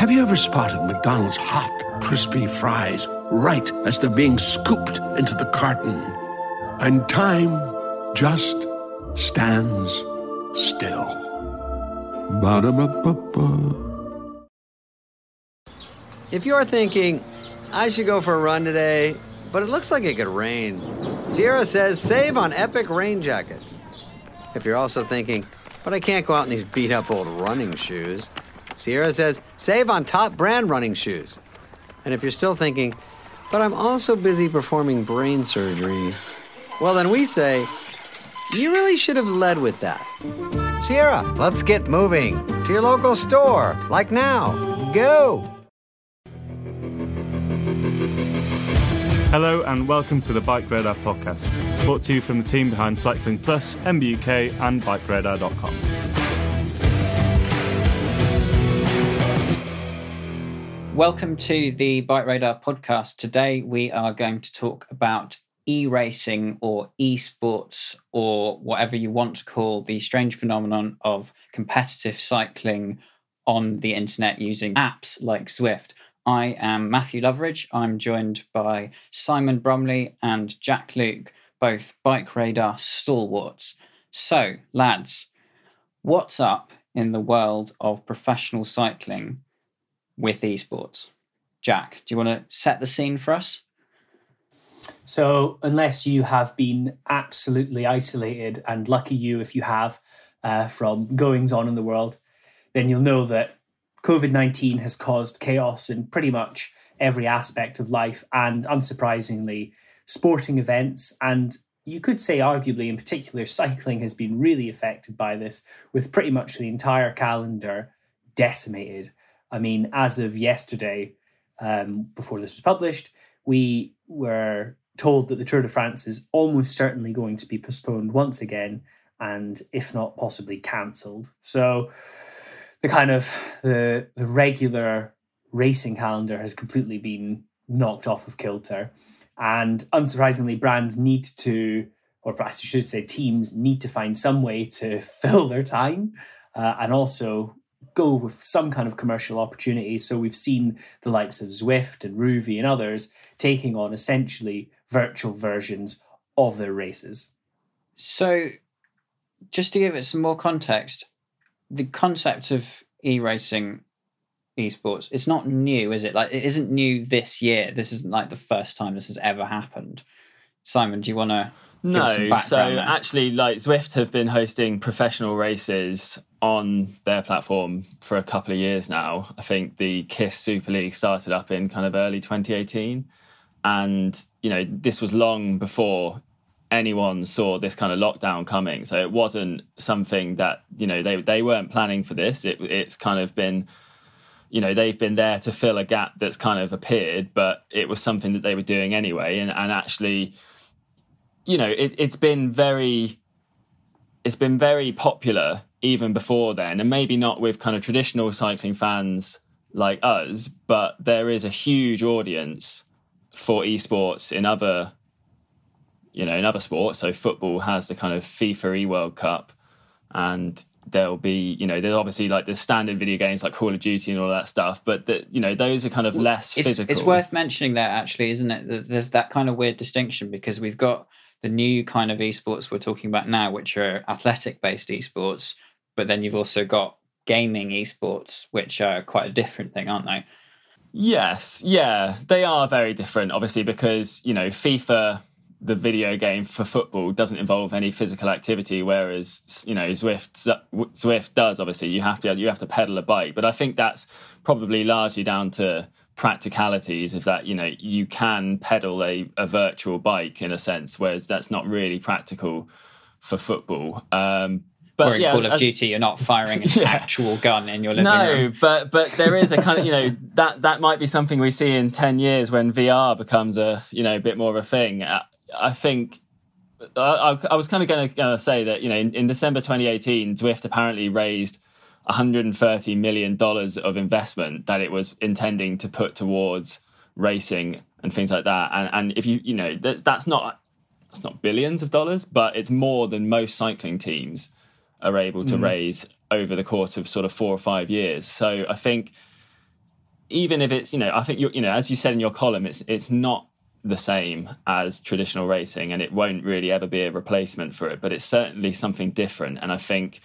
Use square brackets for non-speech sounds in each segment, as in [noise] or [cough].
Have you ever spotted McDonald's hot, crispy fries right as they're being scooped into the carton? And time just stands still. Ba-da-ba-ba-ba. If you're thinking, I should go for a run today, but it looks like it could rain, Sierra says save on epic rain jackets. If you're also thinking, but I can't go out in these beat up old running shoes, Sierra says save on top brand running shoes. And if you're still thinking, but I'm also busy performing brain surgery, well, then we say, you really should have led with that. Sierra, let's get moving to your local store, like now. Go! Hello and welcome to the Bike Radar podcast, brought to you from the team behind Cycling Plus, MBUK, and BikeRadar.com. Welcome to the Bike Radar podcast. Today we are going to talk about e racing or esports or whatever you want to call the strange phenomenon of competitive cycling on the internet using apps like Zwift. I am Matthew Loveridge. I'm joined by Simon Bromley and Jack Luke, both Bike Radar stalwarts. So, lads, what's up in the world of professional cycling with esports? Jack, do you want to set the scene for us? So, unless you have been absolutely isolated, and lucky you if you have, uh, from goings on in the world, then you'll know that COVID 19 has caused chaos in pretty much every aspect of life, and unsurprisingly, sporting events. And you could say, arguably, in particular, cycling has been really affected by this, with pretty much the entire calendar decimated. I mean, as of yesterday, um, before this was published, we were told that the Tour de France is almost certainly going to be postponed once again, and if not possibly cancelled. So the kind of the the regular racing calendar has completely been knocked off of kilter, and unsurprisingly, brands need to, or perhaps you should say, teams need to find some way to [laughs] fill their time, uh, and also go with some kind of commercial opportunity. So we've seen the likes of Zwift and Rouvy and others taking on essentially virtual versions of their races. So, just to give it some more context, the concept of e-racing esports it's not new is it like it isn't new this year this isn't like the first time this has ever happened simon do you want to no so there? actually like zwift have been hosting professional races on their platform for a couple of years now i think the kiss super league started up in kind of early 2018 and you know this was long before anyone saw this kind of lockdown coming. So it wasn't something that you know they they weren't planning for this. It, it's kind of been you know they've been there to fill a gap that's kind of appeared, but it was something that they were doing anyway. And and actually, you know, it, it's been very it's been very popular even before then, and maybe not with kind of traditional cycling fans like us, but there is a huge audience for esports in other you know, in other sports. So football has the kind of FIFA E World Cup, and there'll be, you know, there's obviously like the standard video games like Call of Duty and all that stuff, but that you know, those are kind of less it's, physical. It's worth mentioning there, actually, isn't it? There's that kind of weird distinction because we've got the new kind of esports we're talking about now, which are athletic based esports, but then you've also got gaming esports, which are quite a different thing, aren't they? Yes, yeah, they are very different, obviously, because you know FIFA, the video game for football, doesn't involve any physical activity, whereas you know Zwift, Zwift does. Obviously, you have to you have to pedal a bike, but I think that's probably largely down to practicalities of that you know you can pedal a, a virtual bike in a sense whereas that's not really practical for football um, but or in yeah, Call of as, Duty, you're not firing [laughs] an yeah. actual gun in your living no, room. No, but but there is a kind of you know [laughs] that that might be something we see in ten years when VR becomes a you know a bit more of a thing. I, I think I, I, was kind of going to say that you know in, in December 2018, Zwift apparently raised 130 million dollars of investment that it was intending to put towards racing and things like that. And and if you you know that's, that's not that's not billions of dollars, but it's more than most cycling teams are able to mm. raise over the course of sort of four or five years. So I think even if it's you know I think you you know as you said in your column, it's it's not the same as traditional racing, and it won't really ever be a replacement for it. But it's certainly something different, and I think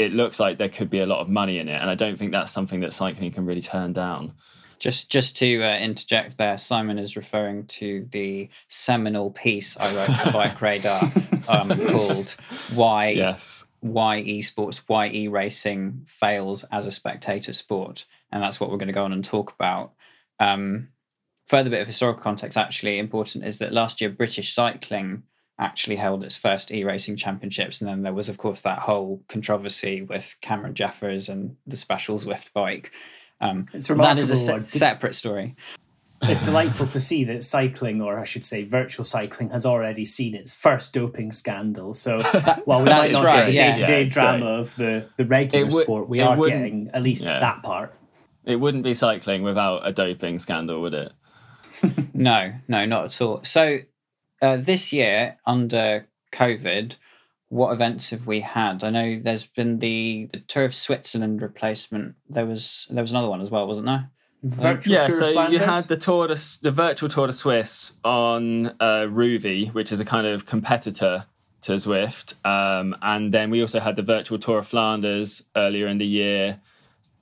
it looks like there could be a lot of money in it, and I don't think that's something that cycling can really turn down. Just just to uh, interject there, Simon is referring to the seminal piece I wrote for Bike [laughs] Radar um, called "Why yes. Why Esports Why E Racing Fails as a Spectator Sport," and that's what we're going to go on and talk about. Um, further bit of historical context, actually important, is that last year British Cycling actually held its first e-racing championships, and then there was, of course, that whole controversy with Cameron Jeffers and the special Zwift bike. Um, it's remarkable. That is a se- separate story. It's delightful to see that cycling, or I should say, virtual cycling, has already seen its first doping scandal. So, [laughs] while we might not right, get the day-to-day yeah, drama great. of the, the regular w- sport, we are getting at least yeah. that part. It wouldn't be cycling without a doping scandal, would it? [laughs] no, no, not at all. So, uh, this year under COVID, what events have we had? I know there's been the, the Tour of Switzerland replacement. There was there was another one as well, wasn't there? Virtual yeah, Tour so you had the Tour de, the virtual Tour de Suisse on uh, Rouvy, which is a kind of competitor to Zwift, um, and then we also had the virtual Tour of Flanders earlier in the year,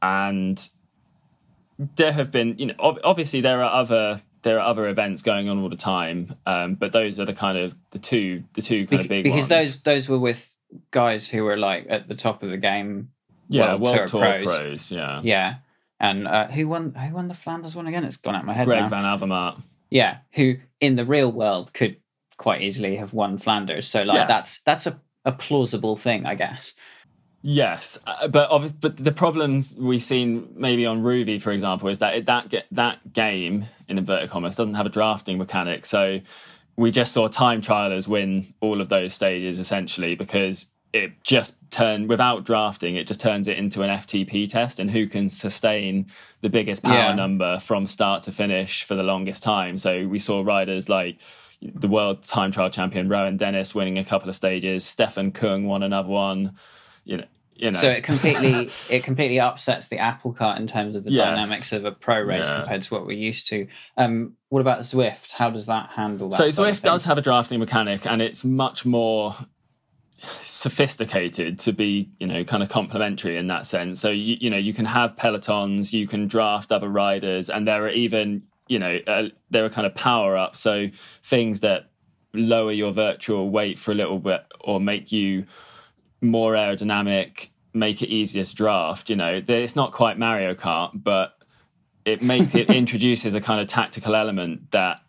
and there have been, you know, obviously there are other there are other events going on all the time, um, but those are the kind of the two the two kind of big because ones. those those were with guys who were like at the top of the game. Yeah, World, World Tour, Tour pros. pros. Yeah, yeah, and uh, who won? Who won the Flanders one again? It's gone out my head. Greg now. Van Avermaet. Yeah, who in the real world could quite easily have won Flanders. So like yeah. that's that's a, a plausible thing, I guess. Yes, uh, but obviously, but the problems we've seen maybe on Rouvy, for example, is that it, that that game in inverted commas doesn't have a drafting mechanic. So we just saw time trialers win all of those stages essentially because it just turned without drafting. It just turns it into an FTP test, and who can sustain the biggest power yeah. number from start to finish for the longest time. So we saw riders like the world time trial champion Rohan Dennis winning a couple of stages. Stefan Kung won another one you know, you know. So it completely [laughs] it completely upsets the apple cart in terms of the yes. dynamics of a pro race yeah. compared to what we're used to. Um, what about Zwift? How does that handle that? So Zwift does have a drafting mechanic, and it's much more sophisticated to be you know kind of complementary in that sense so you, you know you can have pelotons you can draft other riders and there are even you know uh, there are kind of power ups so things that lower your virtual weight for a little bit or make you more aerodynamic, make it easier to draft. You know, it's not quite Mario Kart, but it makes it [laughs] introduces a kind of tactical element that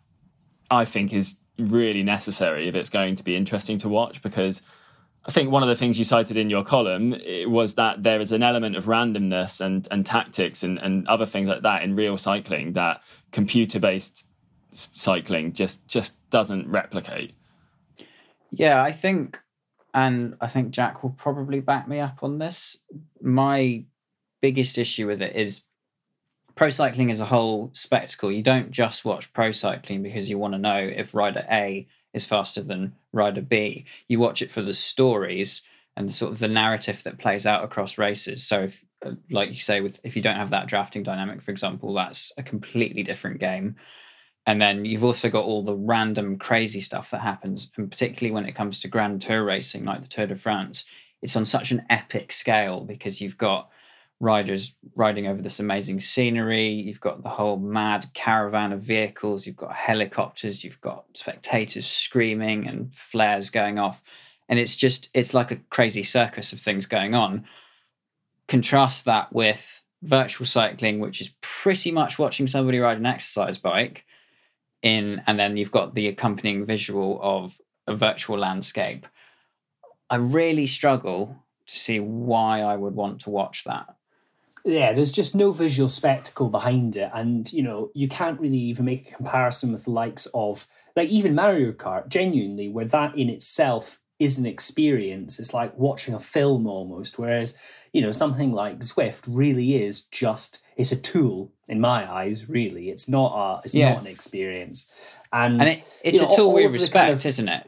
I think is really necessary if it's going to be interesting to watch because I think one of the things you cited in your column was that there is an element of randomness and, and tactics and, and other things like that in real cycling that computer based cycling just just doesn't replicate. Yeah, I think and I think Jack will probably back me up on this. My biggest issue with it is pro cycling is a whole spectacle. You don't just watch pro cycling because you want to know if rider A is faster than rider B. You watch it for the stories and sort of the narrative that plays out across races. So, if, like you say, with if you don't have that drafting dynamic, for example, that's a completely different game. And then you've also got all the random crazy stuff that happens, and particularly when it comes to Grand Tour racing, like the Tour de France, it's on such an epic scale because you've got riders riding over this amazing scenery. You've got the whole mad caravan of vehicles. You've got helicopters. You've got spectators screaming and flares going off. And it's just, it's like a crazy circus of things going on. Contrast that with virtual cycling, which is pretty much watching somebody ride an exercise bike in, and then you've got the accompanying visual of a virtual landscape. I really struggle to see why I would want to watch that. Yeah, there's just no visual spectacle behind it. And, you know, you can't really even make a comparison with the likes of, like, even Mario Kart, genuinely, where that in itself is an experience. It's like watching a film almost. Whereas, you know, something like Zwift really is just, it's a tool in my eyes, really. It's not a, it's yeah. not an experience. And, and it, it's you know, a tool we respect, kind of, isn't it?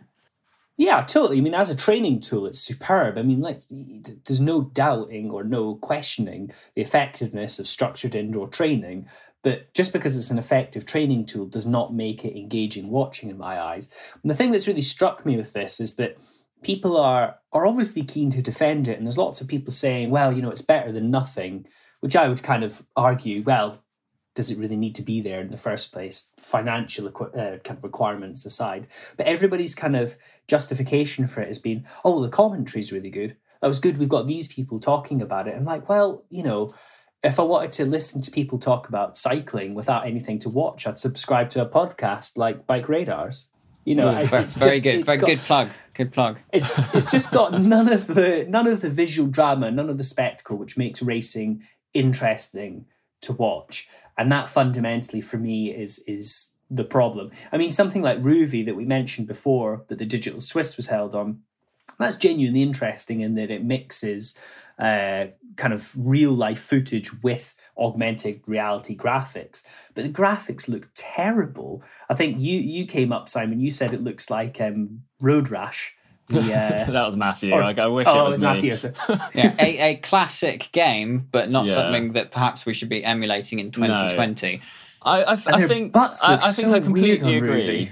Yeah, totally. I mean, as a training tool, it's superb. I mean, like, there's no doubting or no questioning the effectiveness of structured indoor training. But just because it's an effective training tool does not make it engaging watching in my eyes. And the thing that's really struck me with this is that people are are obviously keen to defend it, and there's lots of people saying, "Well, you know, it's better than nothing," which I would kind of argue, well, does it really need to be there in the first place? Financial uh, kind of requirements aside, but everybody's kind of justification for it has been, oh, well, the commentary is really good. That was good. We've got these people talking about it. I'm like, well, you know, if I wanted to listen to people talk about cycling without anything to watch, I'd subscribe to a podcast like Bike Radars. You know, Ooh, very, very just, good, very got, good plug, good plug. It's it's just got [laughs] none of the none of the visual drama, none of the spectacle, which makes racing interesting to watch and that fundamentally for me is is the problem. I mean, something like Rouvy that we mentioned before, that the Digital Swiss was held on, that's genuinely interesting in that it mixes uh, kind of real life footage with augmented reality graphics. But the graphics look terrible. I think you you came up, Simon. You said it looks like um, Road Rash. The, [laughs] uh, that was Matthew. Or, like, I wish oh, it was, it was Matthew. So. [laughs] yeah, a, a, classic game, but not yeah. something that perhaps we should be emulating in 2020. No. I, I, I think I, I, think so I completely agree.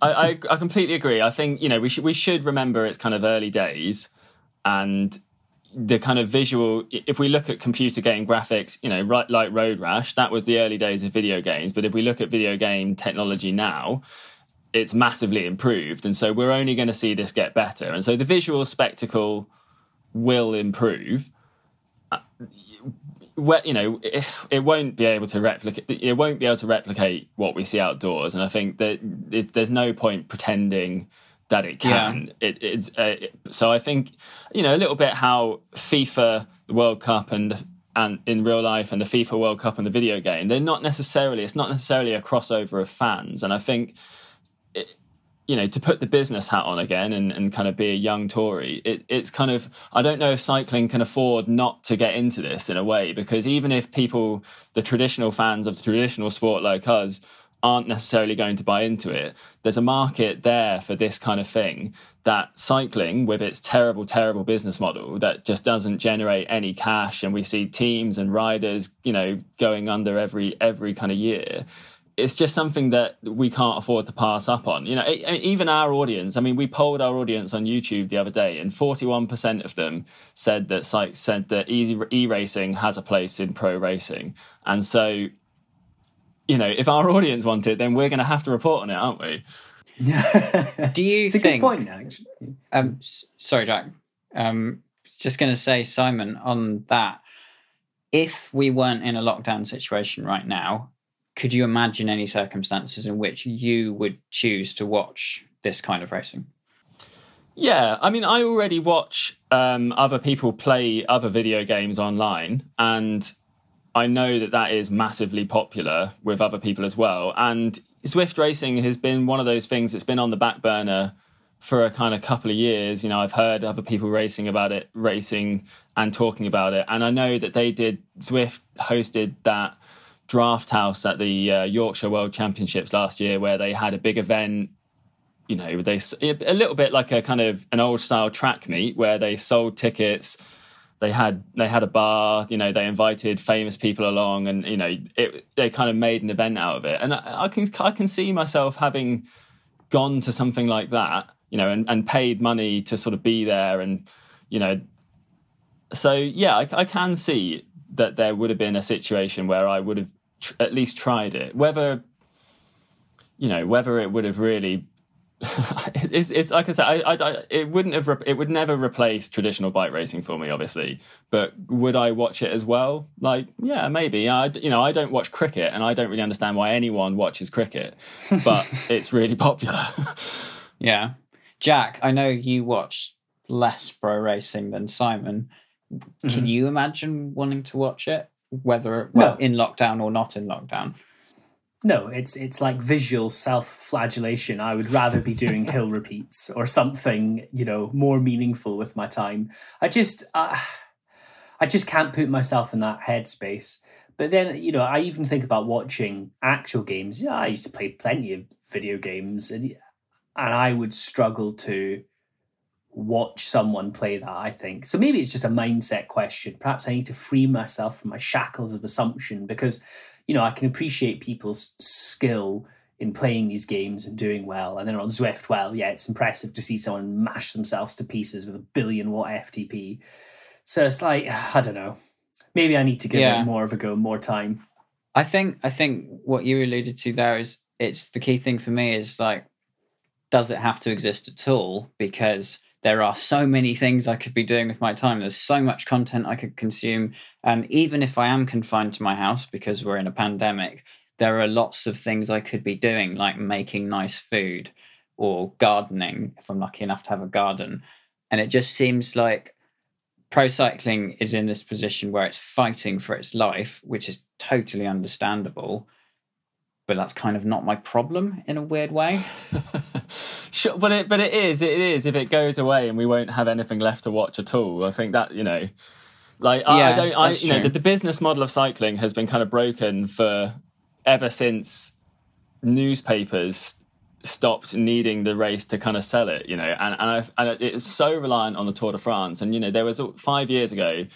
I, I, I completely agree. I think you know we should we should remember it's kind of early days, and the kind of visual. If we look at computer game graphics, you know, right like Road Rash, that was the early days of video games. But if we look at video game technology now, it's massively improved. And so we're only going to see this get better. And so the visual spectacle will improve. Uh, well, you know, it, it, won't be able to replicate. It won't be able to replicate what we see outdoors, and I think that it, there's no point pretending that it can. Yeah. It, it's uh, so I think you know a little bit how FIFA, the World Cup, and and in real life, and the FIFA World Cup and the video game, they're not necessarily. It's not necessarily a crossover of fans, and I think it, you know, to put the business hat on again and, and kind of be a young Tory, it, it's kind of, I don't know if cycling can afford not to get into this in a way, because even if people, the traditional fans of the traditional sport like us, aren't necessarily going to buy into it, there's a market there for this kind of thing that cycling, with its terrible, terrible business model that just doesn't generate any cash, and we see teams and riders, you know, going under every every kind of year it's just something that we can't afford to pass up on. You know, even our audience. I mean, we polled our audience on YouTube the other day, and forty-one percent of them said that said that e racing has a place in pro racing, and so, you know, if our audience want it, then we're going to have to report on it, aren't we? [laughs] Do you it's a think? Good point, actually. Um, sorry, Jack. Um, just going to say, Simon, on that. If we weren't in a lockdown situation right now, could you imagine any circumstances in which you would choose to watch this kind of racing? Yeah, I mean, I already watch um, other people play other video games online, and I know that that is massively popular with other people as well. And Zwift racing has been one of those things that's been on the back burner for a kind of couple of years. You know, I've heard other people racing about it, racing and talking about it, and I know that they did. Zwift hosted that draft house at the uh, Yorkshire World Championships last year, where they had a big event. You know, they a little bit like a kind of an old style track meet where they sold tickets. They had they had a bar. You know, they invited famous people along, and you know, it, they kind of made an event out of it. And I, I can I can see myself having gone to something like that. You know, and, and paid money to sort of be there, and you know, so yeah, I, I can see that there would have been a situation where I would have tr- at least tried it. Whether you know whether it would have really [laughs] it's, it's like I said, I, I, it wouldn't have, re- it would never replace traditional bike racing for me, obviously. But would I watch it as well? Like, yeah, maybe. I, you know, I don't watch cricket, and I don't really understand why anyone watches cricket, but [laughs] it's really popular. yeah, Jack, I know you watch less pro racing than Simon. Can mm-hmm. you imagine wanting to watch it, whether well no. in lockdown or not in lockdown? No, it's it's like visual self-flagellation. I would rather be doing [laughs] hill repeats or something, you know, more meaningful with my time. I just, uh, I just can't put myself in that headspace. But then, you know, I even think about watching actual games. Yeah, I used to play plenty of video games, and and I would struggle to watch someone play that. I think so. Maybe it's just a mindset question. Perhaps I need to free myself from my shackles of assumption because you know, I can appreciate people's skill in playing these games and doing well. And then on Zwift, well, yeah, it's impressive to see someone mash themselves to pieces with a billion watt FTP. So it's like, I don't know. Maybe I need to give yeah. it more of a go, more time. I think I think what you alluded to there is it's the key thing for me is like, does it have to exist at all? Because there are so many things I could be doing with my time. There's so much content I could consume. And even if I am confined to my house because we're in a pandemic, there are lots of things I could be doing, like making nice food or gardening if I'm lucky enough to have a garden. And it just seems like pro cycling is in this position where it's fighting for its life, which is totally understandable but that's kind of not my problem in a weird way. [laughs] sure, but it but it is it is if it goes away and we won't have anything left to watch at all. I think that you know, like yeah, I, I don't I you know the, the business model of cycling has been kind of broken for ever since newspapers stopped needing the race to kind of sell it, you know, and and, I, and it's so reliant on the Tour de France. And you know, there was five years ago,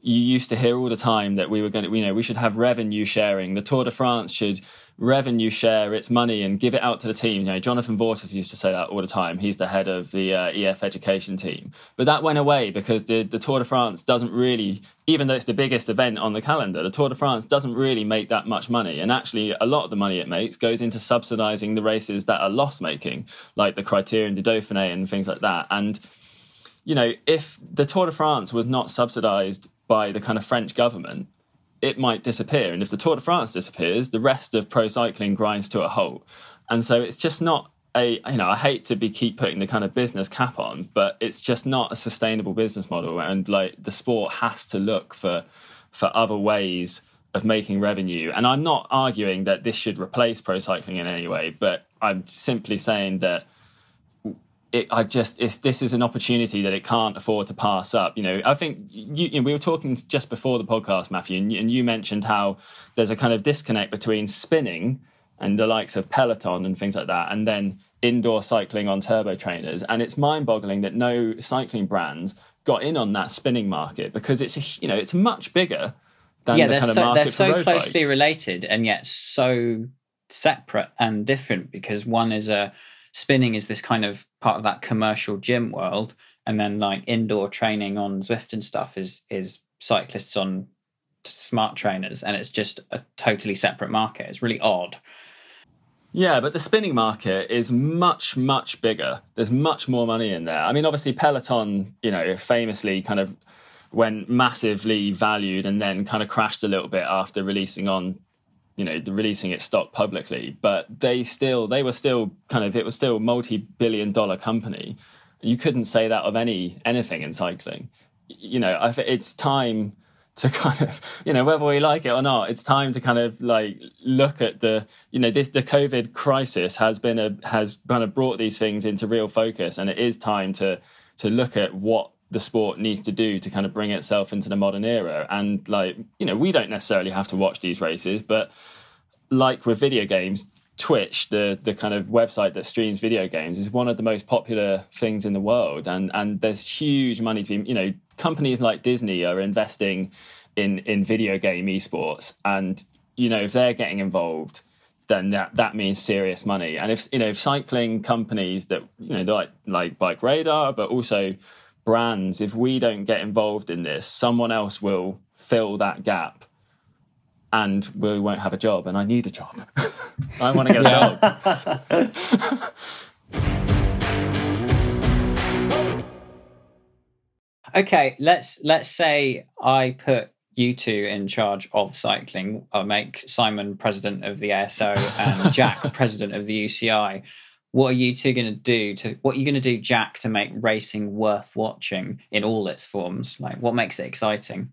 you used to hear all the time that we were going to, you know, we should have revenue sharing. The Tour de France should revenue share its money and give it out to the team. You know, Jonathan Vaughters used to say that all the time. He's the head of the uh, EF education team. But that went away because the, the Tour de France doesn't really, even though it's the biggest event on the calendar, the Tour de France doesn't really make that much money. And actually, a lot of the money it makes goes into subsidizing the races that are loss making, like the Criterium du Dauphiné and things like that. And, you know, if the Tour de France was not subsidized by the kind of French government, it might disappear. And if the Tour de France disappears, the rest of pro cycling grinds to a halt. And so it's just not a, you know, I hate to be keep putting the kind of business cap on, but it's just not a sustainable business model. And like the sport has to look for, for other ways of making revenue. And I'm not arguing that this should replace pro cycling in any way, but I'm simply saying that it, I just this is an opportunity that it can't afford to pass up. You know, I think you, you know, we were talking just before the podcast, Matthew, and you, and you mentioned how there's a kind of disconnect between spinning and the likes of Peloton and things like that, and then indoor cycling on turbo trainers. And it's mind-boggling that no cycling brands got in on that spinning market because it's a, you know it's much bigger than yeah, the kind of market they're so closely bikes. related and yet so separate and different because one is a spinning is this kind of part of that commercial gym world, and then like indoor training on Zwift and stuff is is cyclists on smart trainers, and it's just a totally separate market. It's really odd. Yeah, but the spinning market is much, much bigger. There's much more money in there. I mean, obviously, Peloton, you know, famously kind of went massively valued and then kind of crashed a little bit after releasing on you know releasing its stock publicly but they still they were still kind of it was still multi-billion dollar company. You couldn't say that of any anything in cycling. You know it's time to [laughs] kind of you know whether we like it or not it's time to kind of like look at the you know this the covid crisis has been a has kind of brought these things into real focus and it is time to to look at what the sport needs to do to kind of bring itself into the modern era. And like, you know, we don't necessarily have to watch these races, but like with video games, Twitch, the the kind of website that streams video games, is one of the most popular things in the world, and and there's huge money to be. You know, companies like Disney are investing in in video game esports, and you know if they're getting involved, then that that means serious money. And if you know if cycling companies that you know like like Bike Radar, but also brands, if we don't get involved in this, someone else will fill that gap and we won't have a job and I need a job. [laughs] I want to get a job. [laughs] Okay, let's let's say I put you two in charge of cycling. I'll make Simon president of the ASO and Jack [laughs] president of the UCI. What are you two going to do to what are you going to do, Jack, to make racing worth watching in all its forms? Like, what makes it exciting?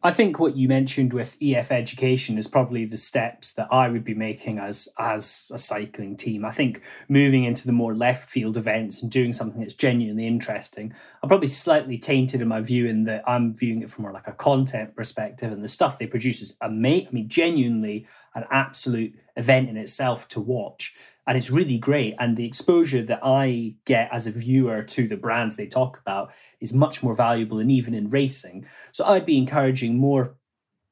I think what you mentioned with EF education is probably the steps that I would be making as as a cycling team. I think moving into the more left field events and doing something that's genuinely interesting. I'm probably slightly tainted in my view in that I'm viewing it from more like a content perspective, and the stuff they produce is amazing. I mean, genuinely an absolute event in itself to watch and it's really great. And the exposure that I get as a viewer to the brands they talk about is much more valuable, and even in racing. So I'd be encouraging more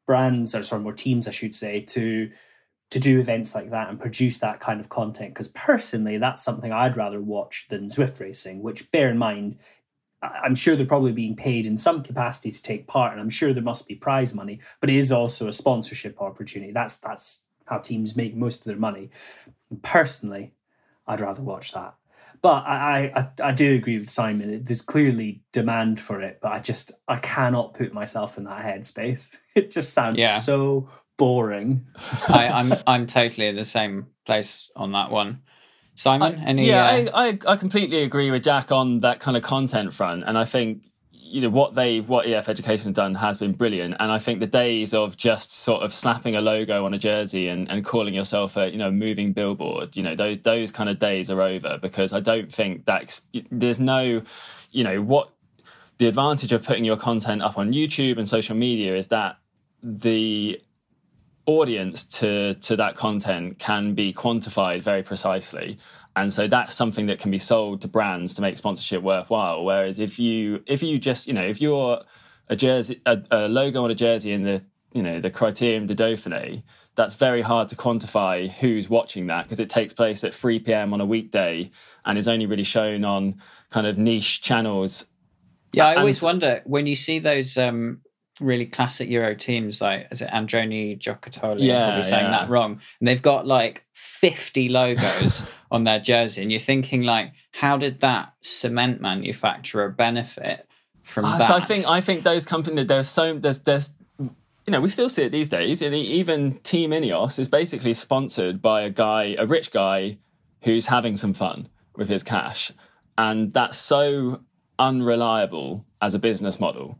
brands, or sorry, more teams, I should say, to to do events like that and produce that kind of content. Because personally, that's something I'd rather watch than Zwift racing. Which, bear in mind, I'm sure they're probably being paid in some capacity to take part, and I'm sure there must be prize money, but it is also a sponsorship opportunity. That's that's how teams make most of their money. Personally, I'd rather watch that. But I, I, I do agree with Simon. There's clearly demand for it, but I just I cannot put myself in that headspace. [laughs] It just sounds yeah. so boring. [laughs] I, I'm I'm totally in the same place on that one. Simon, any? Yeah, uh... I, I I completely agree with Jack on that kind of content front, and I think you know what they've what EF Education have done has been brilliant, and I think the days of just sort of slapping a logo on a jersey and, and calling yourself a you know moving billboard, you know those those kind of days are over because I don't think that there's no, you know what the advantage of putting your content up on YouTube and social media is that the audience to to that content can be quantified very precisely and so that's something that can be sold to brands to make sponsorship worthwhile whereas if you if you just you know if you're a jersey a, a logo on a jersey in the you know the criterium de dauphiné that's very hard to quantify who's watching that because it takes place at 3 p.m. on a weekday and is only really shown on kind of niche channels yeah i always and, wonder when you see those um really classic Euro teams like is it Androni Giocattoli? Yeah, I'm probably saying yeah. that wrong. And they've got like 50 logos [laughs] on their jersey, and you're thinking like, how did that cement manufacturer benefit from uh, that? So I think I think those companies there's so there's there's you know we still see it these days. Even Team Ineos is basically sponsored by a guy, a rich guy, who's having some fun with his cash, and that's so unreliable as a business model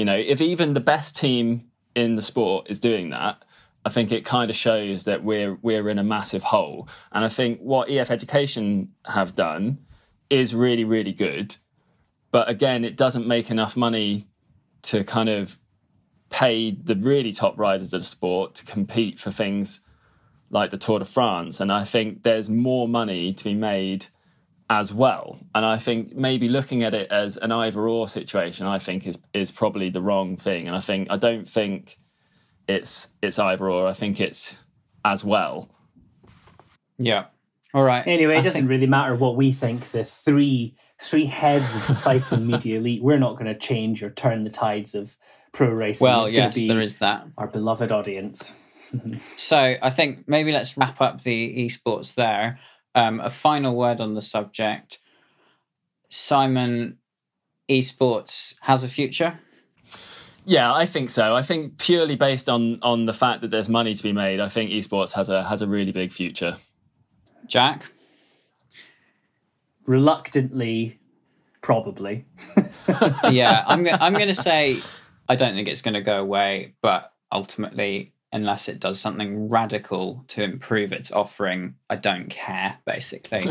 you know, if even the best team in the sport is doing that, I think it kind of shows that we're we're in a massive hole. And I think what EF Education have done is really really good, but again, it doesn't make enough money to kind of pay the really top riders of the sport to compete for things like the Tour de France. And I think there's more money to be made as well. And I think maybe looking at it as an either or situation, I think is is probably the wrong thing. And I think I don't think it's it's either or. I think it's as well. Yeah. All right. Anyway, it doesn't think... really matter what we think. The three three heads of the cycling media elite, we're not going to change or turn the tides of pro racing. Well, it's yes, there is that. Our beloved audience. so I think maybe let's wrap up the esports there. Um, a final word on the subject. Simon, esports has a future. Yeah, I think so. I think purely based on on the fact that there's money to be made, I think esports has a has a really big future. Jack, reluctantly, probably. [laughs] yeah, [laughs] I'm go- I'm going to say I don't think it's going to go away, but ultimately unless it does something radical to improve its offering, I don't care, basically.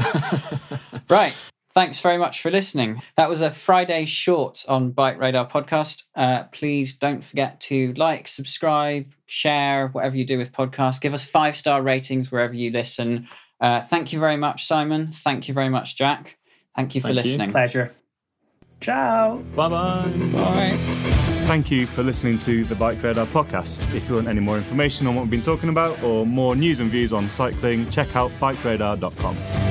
[laughs] right. Thanks very much for listening. That was a Friday short on Bike Radar podcast. Uh, please don't forget to like, subscribe, share, whatever you do with podcasts. Give us five star ratings wherever you listen. Uh, thank you very much, Simon. Thank you very much, Jack. Thank you for thank listening. You. Pleasure. Ciao. Bye-bye. Bye. Thank you for listening to the Bike Radar podcast. If you want any more information on what we've been talking about or more news and views on cycling, check out bikeradar.com.